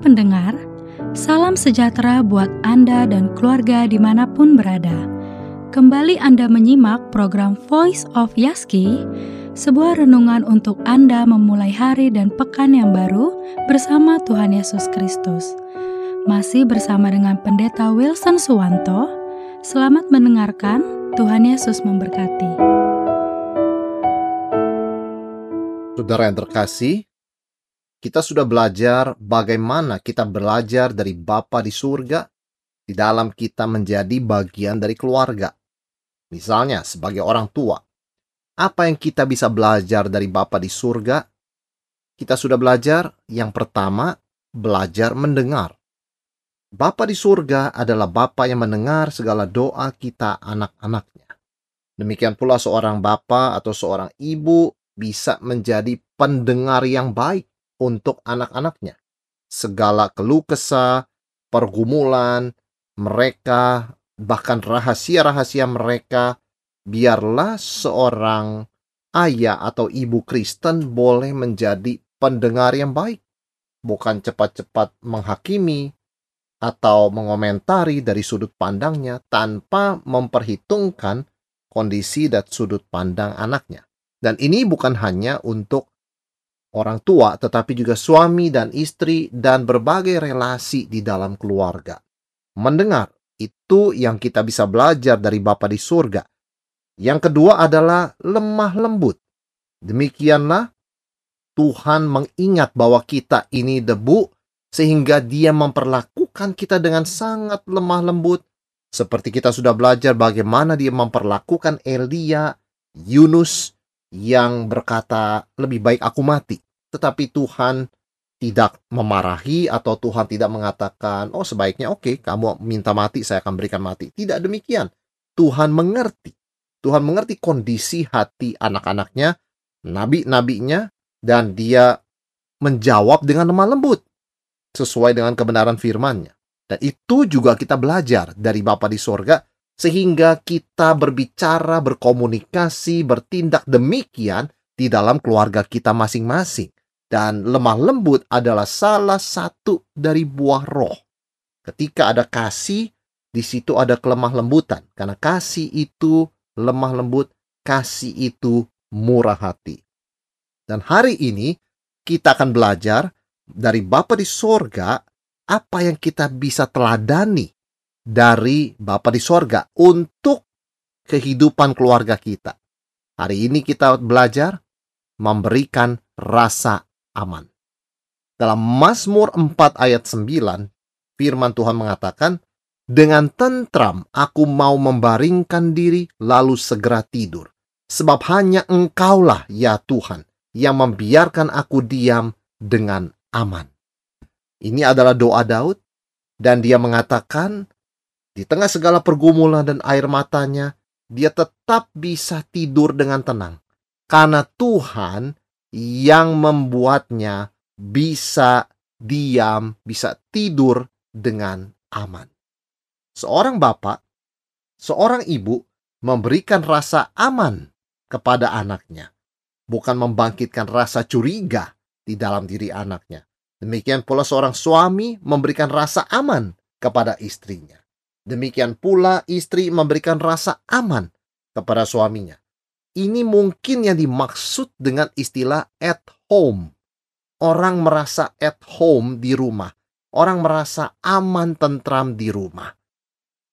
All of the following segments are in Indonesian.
pendengar, salam sejahtera buat Anda dan keluarga di mana pun berada. Kembali Anda menyimak program Voice of Yaski, sebuah renungan untuk Anda memulai hari dan pekan yang baru bersama Tuhan Yesus Kristus. Masih bersama dengan Pendeta Wilson Suwanto, selamat mendengarkan, Tuhan Yesus memberkati. Saudara yang terkasih, kita sudah belajar bagaimana kita belajar dari Bapa di surga di dalam kita menjadi bagian dari keluarga. Misalnya sebagai orang tua. Apa yang kita bisa belajar dari Bapa di surga? Kita sudah belajar yang pertama, belajar mendengar. Bapa di surga adalah Bapa yang mendengar segala doa kita anak-anaknya. Demikian pula seorang bapa atau seorang ibu bisa menjadi pendengar yang baik untuk anak-anaknya. Segala keluh kesah, pergumulan mereka, bahkan rahasia-rahasia mereka, biarlah seorang ayah atau ibu Kristen boleh menjadi pendengar yang baik, bukan cepat-cepat menghakimi atau mengomentari dari sudut pandangnya tanpa memperhitungkan kondisi dan sudut pandang anaknya. Dan ini bukan hanya untuk orang tua, tetapi juga suami dan istri, dan berbagai relasi di dalam keluarga. Mendengar itu yang kita bisa belajar dari Bapa di surga. Yang kedua adalah lemah lembut. Demikianlah Tuhan mengingat bahwa kita ini debu, sehingga Dia memperlakukan kita dengan sangat lemah lembut, seperti kita sudah belajar bagaimana Dia memperlakukan Elia, Yunus, yang berkata lebih baik aku mati. Tetapi Tuhan tidak memarahi atau Tuhan tidak mengatakan, oh sebaiknya oke, okay, kamu minta mati, saya akan berikan mati. Tidak demikian. Tuhan mengerti. Tuhan mengerti kondisi hati anak-anaknya, nabi-nabinya, dan dia menjawab dengan lemah lembut. Sesuai dengan kebenaran firmannya. Dan itu juga kita belajar dari Bapa di sorga sehingga kita berbicara, berkomunikasi, bertindak demikian di dalam keluarga kita masing-masing. Dan lemah lembut adalah salah satu dari buah roh. Ketika ada kasih, di situ ada kelemah lembutan. Karena kasih itu lemah lembut, kasih itu murah hati. Dan hari ini kita akan belajar dari Bapa di sorga apa yang kita bisa teladani dari Bapa di sorga untuk kehidupan keluarga kita. Hari ini kita belajar memberikan rasa aman. Dalam Mazmur 4 ayat 9, firman Tuhan mengatakan, Dengan tentram aku mau membaringkan diri lalu segera tidur. Sebab hanya engkaulah ya Tuhan yang membiarkan aku diam dengan aman. Ini adalah doa Daud dan dia mengatakan di tengah segala pergumulan dan air matanya, dia tetap bisa tidur dengan tenang. Karena Tuhan yang membuatnya bisa diam, bisa tidur dengan aman. Seorang bapak, seorang ibu memberikan rasa aman kepada anaknya, bukan membangkitkan rasa curiga di dalam diri anaknya. Demikian pula seorang suami memberikan rasa aman kepada istrinya. Demikian pula istri memberikan rasa aman kepada suaminya. Ini mungkin yang dimaksud dengan istilah at home. Orang merasa at home di rumah. Orang merasa aman tentram di rumah.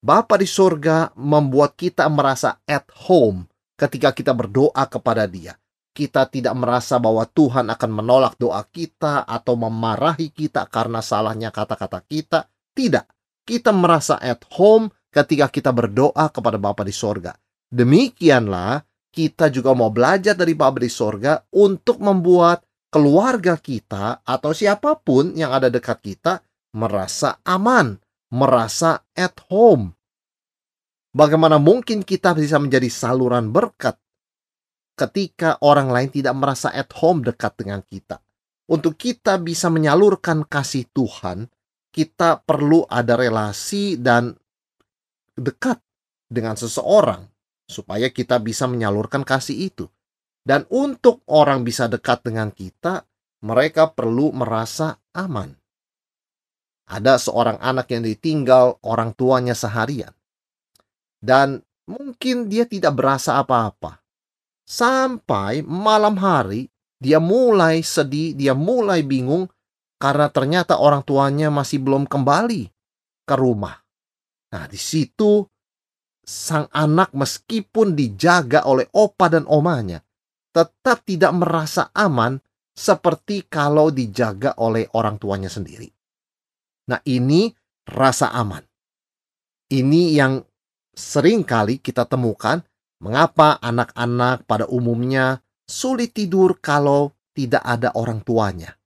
Bapa di surga membuat kita merasa at home ketika kita berdoa kepada dia. Kita tidak merasa bahwa Tuhan akan menolak doa kita atau memarahi kita karena salahnya kata-kata kita. Tidak kita merasa at home ketika kita berdoa kepada Bapa di sorga. Demikianlah kita juga mau belajar dari Bapa di sorga untuk membuat keluarga kita atau siapa pun yang ada dekat kita merasa aman, merasa at home. Bagaimana mungkin kita bisa menjadi saluran berkat ketika orang lain tidak merasa at home dekat dengan kita? Untuk kita bisa menyalurkan kasih Tuhan, kita perlu ada relasi dan dekat dengan seseorang supaya kita bisa menyalurkan kasih itu. Dan untuk orang bisa dekat dengan kita, mereka perlu merasa aman. Ada seorang anak yang ditinggal orang tuanya seharian. Dan mungkin dia tidak berasa apa-apa. Sampai malam hari dia mulai sedih, dia mulai bingung karena ternyata orang tuanya masih belum kembali ke rumah. Nah, di situ sang anak meskipun dijaga oleh opa dan omanya, tetap tidak merasa aman seperti kalau dijaga oleh orang tuanya sendiri. Nah, ini rasa aman. Ini yang sering kali kita temukan mengapa anak-anak pada umumnya sulit tidur kalau tidak ada orang tuanya.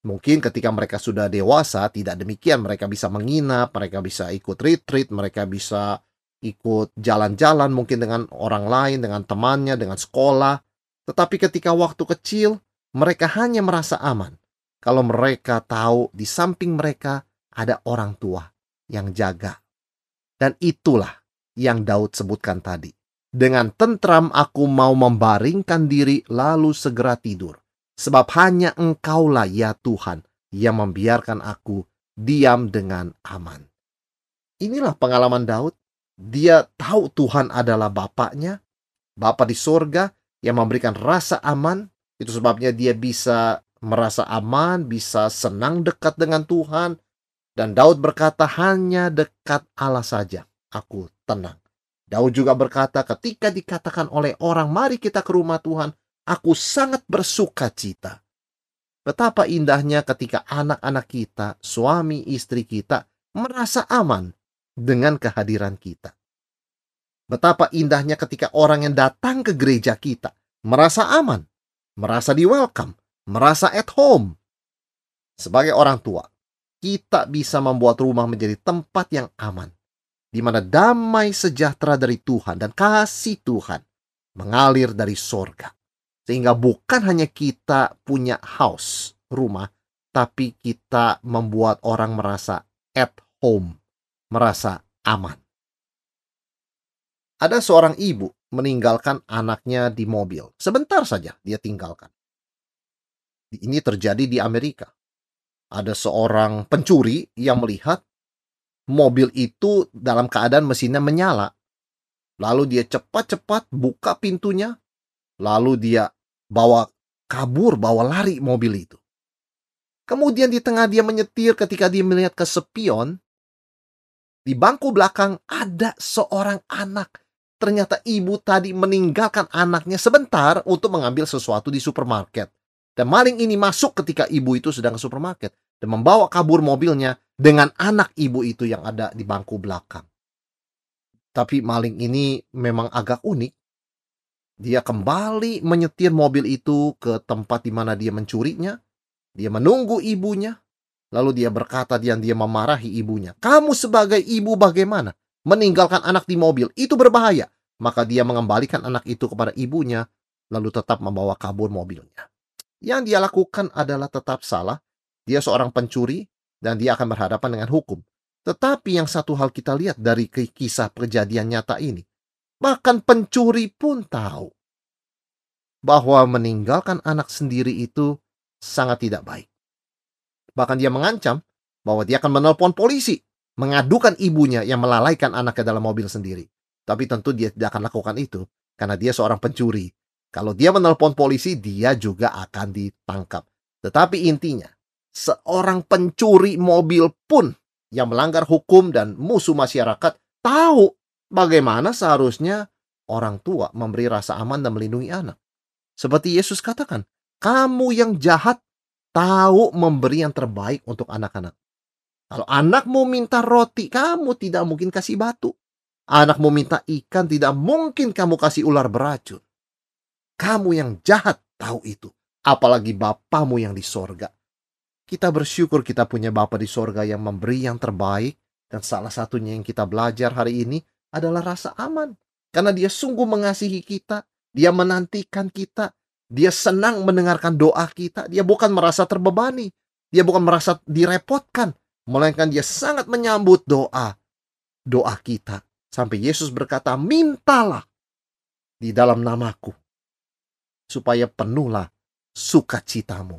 Mungkin ketika mereka sudah dewasa tidak demikian, mereka bisa menginap, mereka bisa ikut retreat, mereka bisa ikut jalan-jalan mungkin dengan orang lain, dengan temannya, dengan sekolah. Tetapi ketika waktu kecil, mereka hanya merasa aman kalau mereka tahu di samping mereka ada orang tua yang jaga. Dan itulah yang Daud sebutkan tadi. Dengan tentram aku mau membaringkan diri lalu segera tidur. Sebab hanya engkaulah ya Tuhan yang membiarkan aku diam dengan aman. Inilah pengalaman Daud. Dia tahu Tuhan adalah Bapaknya, Bapa di sorga yang memberikan rasa aman. Itu sebabnya dia bisa merasa aman, bisa senang dekat dengan Tuhan, dan Daud berkata, hanya dekat Allah saja aku tenang. Daud juga berkata, ketika dikatakan oleh orang, mari kita ke rumah Tuhan, aku sangat bersuka cita. Betapa indahnya ketika anak-anak kita, suami istri kita, merasa aman dengan kehadiran kita. Betapa indahnya ketika orang yang datang ke gereja kita, merasa aman, merasa di welcome, merasa at home. Sebagai orang tua, kita bisa membuat rumah menjadi tempat yang aman, di mana damai sejahtera dari Tuhan dan kasih Tuhan mengalir dari sorga. Sehingga bukan hanya kita punya house, rumah, tapi kita membuat orang merasa at home, merasa aman. Ada seorang ibu meninggalkan anaknya di mobil. Sebentar saja dia tinggalkan. Ini terjadi di Amerika ada seorang pencuri yang melihat mobil itu dalam keadaan mesinnya menyala. Lalu dia cepat-cepat buka pintunya, lalu dia bawa kabur, bawa lari mobil itu. Kemudian di tengah dia menyetir ketika dia melihat ke spion, di bangku belakang ada seorang anak. Ternyata ibu tadi meninggalkan anaknya sebentar untuk mengambil sesuatu di supermarket. Dan maling ini masuk ketika ibu itu sedang ke supermarket dan membawa kabur mobilnya dengan anak ibu itu yang ada di bangku belakang. Tapi maling ini memang agak unik. Dia kembali menyetir mobil itu ke tempat di mana dia mencurinya. Dia menunggu ibunya. Lalu dia berkata dan dia memarahi ibunya. Kamu sebagai ibu bagaimana? Meninggalkan anak di mobil. Itu berbahaya. Maka dia mengembalikan anak itu kepada ibunya. Lalu tetap membawa kabur mobilnya. Yang dia lakukan adalah tetap salah. Dia seorang pencuri dan dia akan berhadapan dengan hukum. Tetapi yang satu hal kita lihat dari kisah kejadian nyata ini, bahkan pencuri pun tahu bahwa meninggalkan anak sendiri itu sangat tidak baik. Bahkan dia mengancam bahwa dia akan menelpon polisi, mengadukan ibunya yang melalaikan anaknya dalam mobil sendiri. Tapi tentu dia tidak akan lakukan itu karena dia seorang pencuri kalau dia menelpon polisi, dia juga akan ditangkap. Tetapi intinya, seorang pencuri mobil pun yang melanggar hukum dan musuh masyarakat tahu bagaimana seharusnya orang tua memberi rasa aman dan melindungi anak. Seperti Yesus katakan, kamu yang jahat tahu memberi yang terbaik untuk anak-anak. Kalau anakmu minta roti, kamu tidak mungkin kasih batu. Anakmu minta ikan, tidak mungkin kamu kasih ular beracun. Kamu yang jahat tahu itu. Apalagi Bapamu yang di sorga. Kita bersyukur kita punya Bapa di sorga yang memberi yang terbaik. Dan salah satunya yang kita belajar hari ini adalah rasa aman. Karena dia sungguh mengasihi kita. Dia menantikan kita. Dia senang mendengarkan doa kita. Dia bukan merasa terbebani. Dia bukan merasa direpotkan. Melainkan dia sangat menyambut doa. Doa kita. Sampai Yesus berkata, mintalah di dalam namaku supaya penuhlah sukacitamu.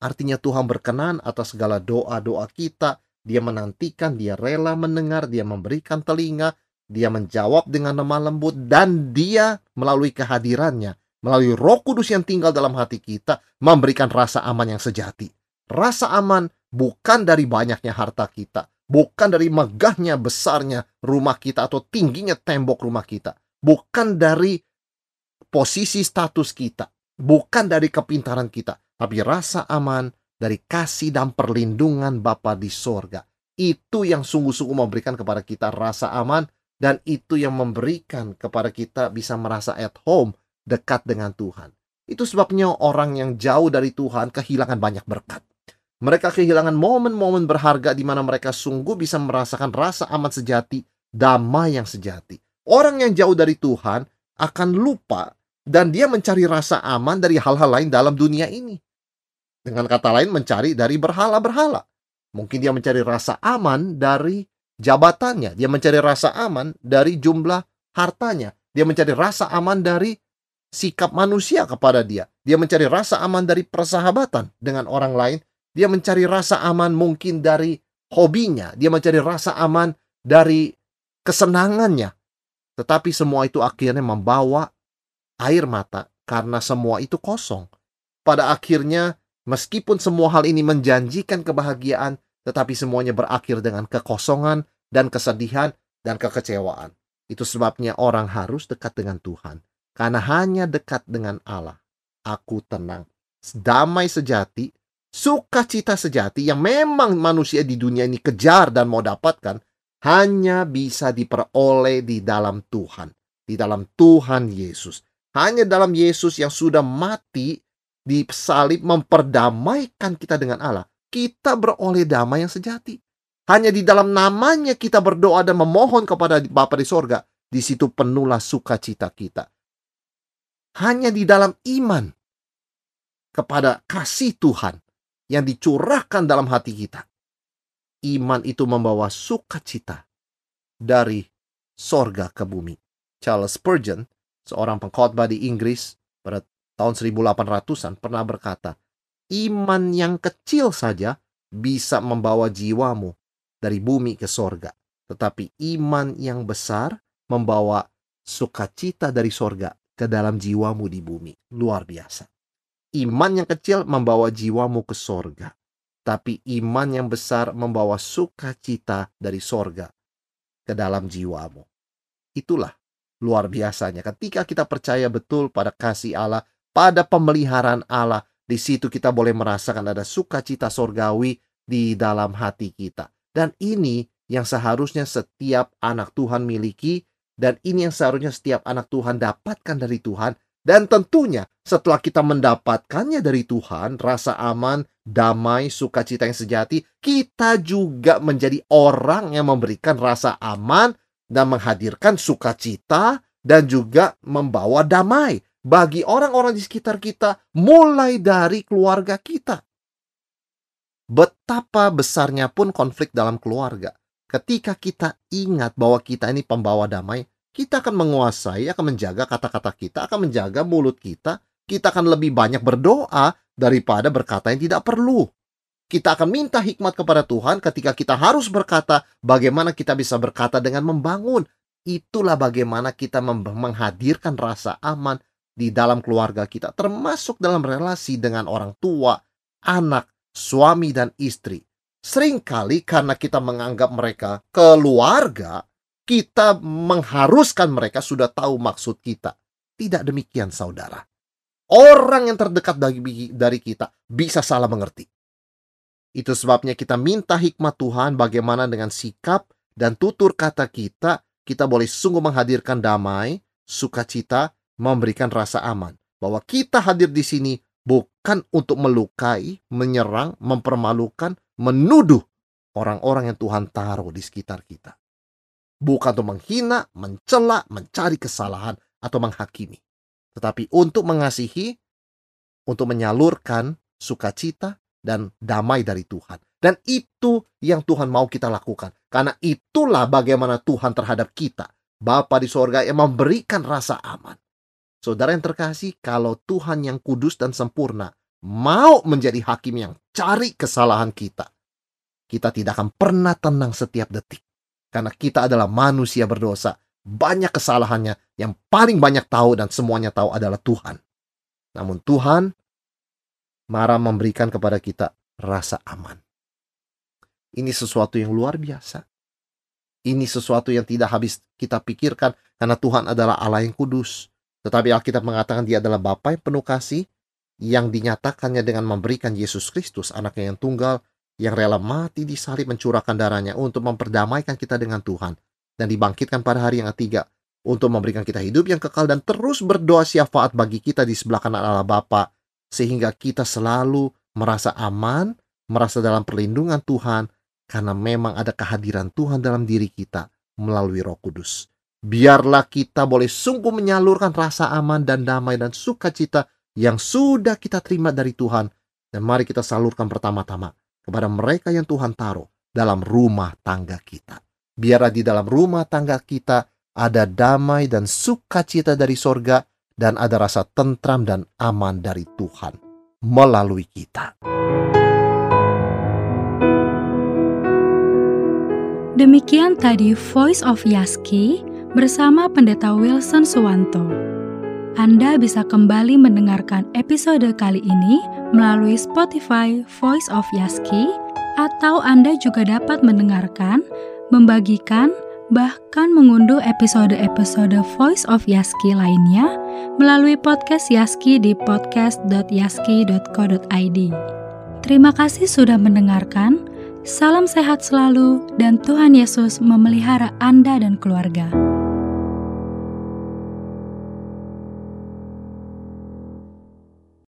Artinya Tuhan berkenan atas segala doa-doa kita, dia menantikan, dia rela mendengar, dia memberikan telinga, dia menjawab dengan lemah lembut, dan dia melalui kehadirannya, melalui roh kudus yang tinggal dalam hati kita, memberikan rasa aman yang sejati. Rasa aman bukan dari banyaknya harta kita, bukan dari megahnya besarnya rumah kita atau tingginya tembok rumah kita, bukan dari posisi status kita, bukan dari kepintaran kita, tapi rasa aman dari kasih dan perlindungan Bapa di sorga. Itu yang sungguh-sungguh memberikan kepada kita rasa aman dan itu yang memberikan kepada kita bisa merasa at home dekat dengan Tuhan. Itu sebabnya orang yang jauh dari Tuhan kehilangan banyak berkat. Mereka kehilangan momen-momen berharga di mana mereka sungguh bisa merasakan rasa aman sejati, damai yang sejati. Orang yang jauh dari Tuhan akan lupa dan dia mencari rasa aman dari hal-hal lain dalam dunia ini. Dengan kata lain mencari dari berhala-berhala. Mungkin dia mencari rasa aman dari jabatannya, dia mencari rasa aman dari jumlah hartanya, dia mencari rasa aman dari sikap manusia kepada dia. Dia mencari rasa aman dari persahabatan dengan orang lain, dia mencari rasa aman mungkin dari hobinya, dia mencari rasa aman dari kesenangannya. Tetapi semua itu akhirnya membawa air mata karena semua itu kosong. Pada akhirnya Meskipun semua hal ini menjanjikan kebahagiaan, tetapi semuanya berakhir dengan kekosongan dan kesedihan dan kekecewaan. Itu sebabnya orang harus dekat dengan Tuhan. Karena hanya dekat dengan Allah, aku tenang. Damai sejati, sukacita sejati yang memang manusia di dunia ini kejar dan mau dapatkan, hanya bisa diperoleh di dalam Tuhan. Di dalam Tuhan Yesus. Hanya dalam Yesus yang sudah mati di salib memperdamaikan kita dengan Allah, kita beroleh damai yang sejati. Hanya di dalam namanya kita berdoa dan memohon kepada Bapa di sorga. Di situ penuhlah sukacita kita. Hanya di dalam iman kepada kasih Tuhan yang dicurahkan dalam hati kita. Iman itu membawa sukacita dari sorga ke bumi. Charles Spurgeon, seorang pengkhotbah di Inggris pada tahun 1800-an pernah berkata, iman yang kecil saja bisa membawa jiwamu dari bumi ke sorga. Tetapi iman yang besar membawa sukacita dari sorga ke dalam jiwamu di bumi. Luar biasa. Iman yang kecil membawa jiwamu ke sorga. Tapi iman yang besar membawa sukacita dari sorga ke dalam jiwamu. Itulah luar biasanya ketika kita percaya betul pada kasih Allah pada pemeliharaan Allah. Di situ kita boleh merasakan ada sukacita sorgawi di dalam hati kita. Dan ini yang seharusnya setiap anak Tuhan miliki dan ini yang seharusnya setiap anak Tuhan dapatkan dari Tuhan dan tentunya setelah kita mendapatkannya dari Tuhan, rasa aman, damai, sukacita yang sejati, kita juga menjadi orang yang memberikan rasa aman dan menghadirkan sukacita dan juga membawa damai bagi orang-orang di sekitar kita, mulai dari keluarga kita. Betapa besarnya pun konflik dalam keluarga. Ketika kita ingat bahwa kita ini pembawa damai, kita akan menguasai, akan menjaga kata-kata kita, akan menjaga mulut kita. Kita akan lebih banyak berdoa daripada berkata yang tidak perlu. Kita akan minta hikmat kepada Tuhan ketika kita harus berkata bagaimana kita bisa berkata dengan membangun. Itulah bagaimana kita menghadirkan rasa aman di dalam keluarga kita, termasuk dalam relasi dengan orang tua, anak, suami, dan istri. Seringkali karena kita menganggap mereka keluarga, kita mengharuskan mereka sudah tahu maksud kita. Tidak demikian, saudara. Orang yang terdekat dari kita bisa salah mengerti. Itu sebabnya kita minta hikmat Tuhan bagaimana dengan sikap dan tutur kata kita, kita boleh sungguh menghadirkan damai, sukacita, memberikan rasa aman bahwa kita hadir di sini bukan untuk melukai, menyerang, mempermalukan, menuduh orang-orang yang Tuhan taruh di sekitar kita. Bukan untuk menghina, mencela, mencari kesalahan, atau menghakimi. Tetapi untuk mengasihi, untuk menyalurkan sukacita dan damai dari Tuhan. Dan itu yang Tuhan mau kita lakukan. Karena itulah bagaimana Tuhan terhadap kita. Bapa di sorga yang memberikan rasa aman. Saudara yang terkasih, kalau Tuhan yang kudus dan sempurna mau menjadi hakim yang cari kesalahan kita, kita tidak akan pernah tenang setiap detik. Karena kita adalah manusia berdosa. Banyak kesalahannya yang paling banyak tahu dan semuanya tahu adalah Tuhan. Namun Tuhan marah memberikan kepada kita rasa aman. Ini sesuatu yang luar biasa. Ini sesuatu yang tidak habis kita pikirkan karena Tuhan adalah Allah yang kudus. Tetapi Alkitab mengatakan dia adalah Bapa yang penuh kasih yang dinyatakannya dengan memberikan Yesus Kristus anaknya yang tunggal yang rela mati di salib mencurahkan darahnya untuk memperdamaikan kita dengan Tuhan dan dibangkitkan pada hari yang ketiga untuk memberikan kita hidup yang kekal dan terus berdoa syafaat bagi kita di sebelah kanan Allah Bapa sehingga kita selalu merasa aman, merasa dalam perlindungan Tuhan karena memang ada kehadiran Tuhan dalam diri kita melalui Roh Kudus. Biarlah kita boleh sungguh menyalurkan rasa aman dan damai dan sukacita yang sudah kita terima dari Tuhan. Dan mari kita salurkan pertama-tama kepada mereka yang Tuhan taruh dalam rumah tangga kita. Biarlah di dalam rumah tangga kita ada damai dan sukacita dari sorga dan ada rasa tentram dan aman dari Tuhan melalui kita. Demikian tadi Voice of Yaski bersama Pendeta Wilson Suwanto. Anda bisa kembali mendengarkan episode kali ini melalui Spotify Voice of Yaski, atau Anda juga dapat mendengarkan, membagikan, bahkan mengunduh episode-episode Voice of Yaski lainnya melalui podcast Yaski di podcast.yaski.co.id. Terima kasih sudah mendengarkan. Salam sehat selalu, dan Tuhan Yesus memelihara Anda dan keluarga.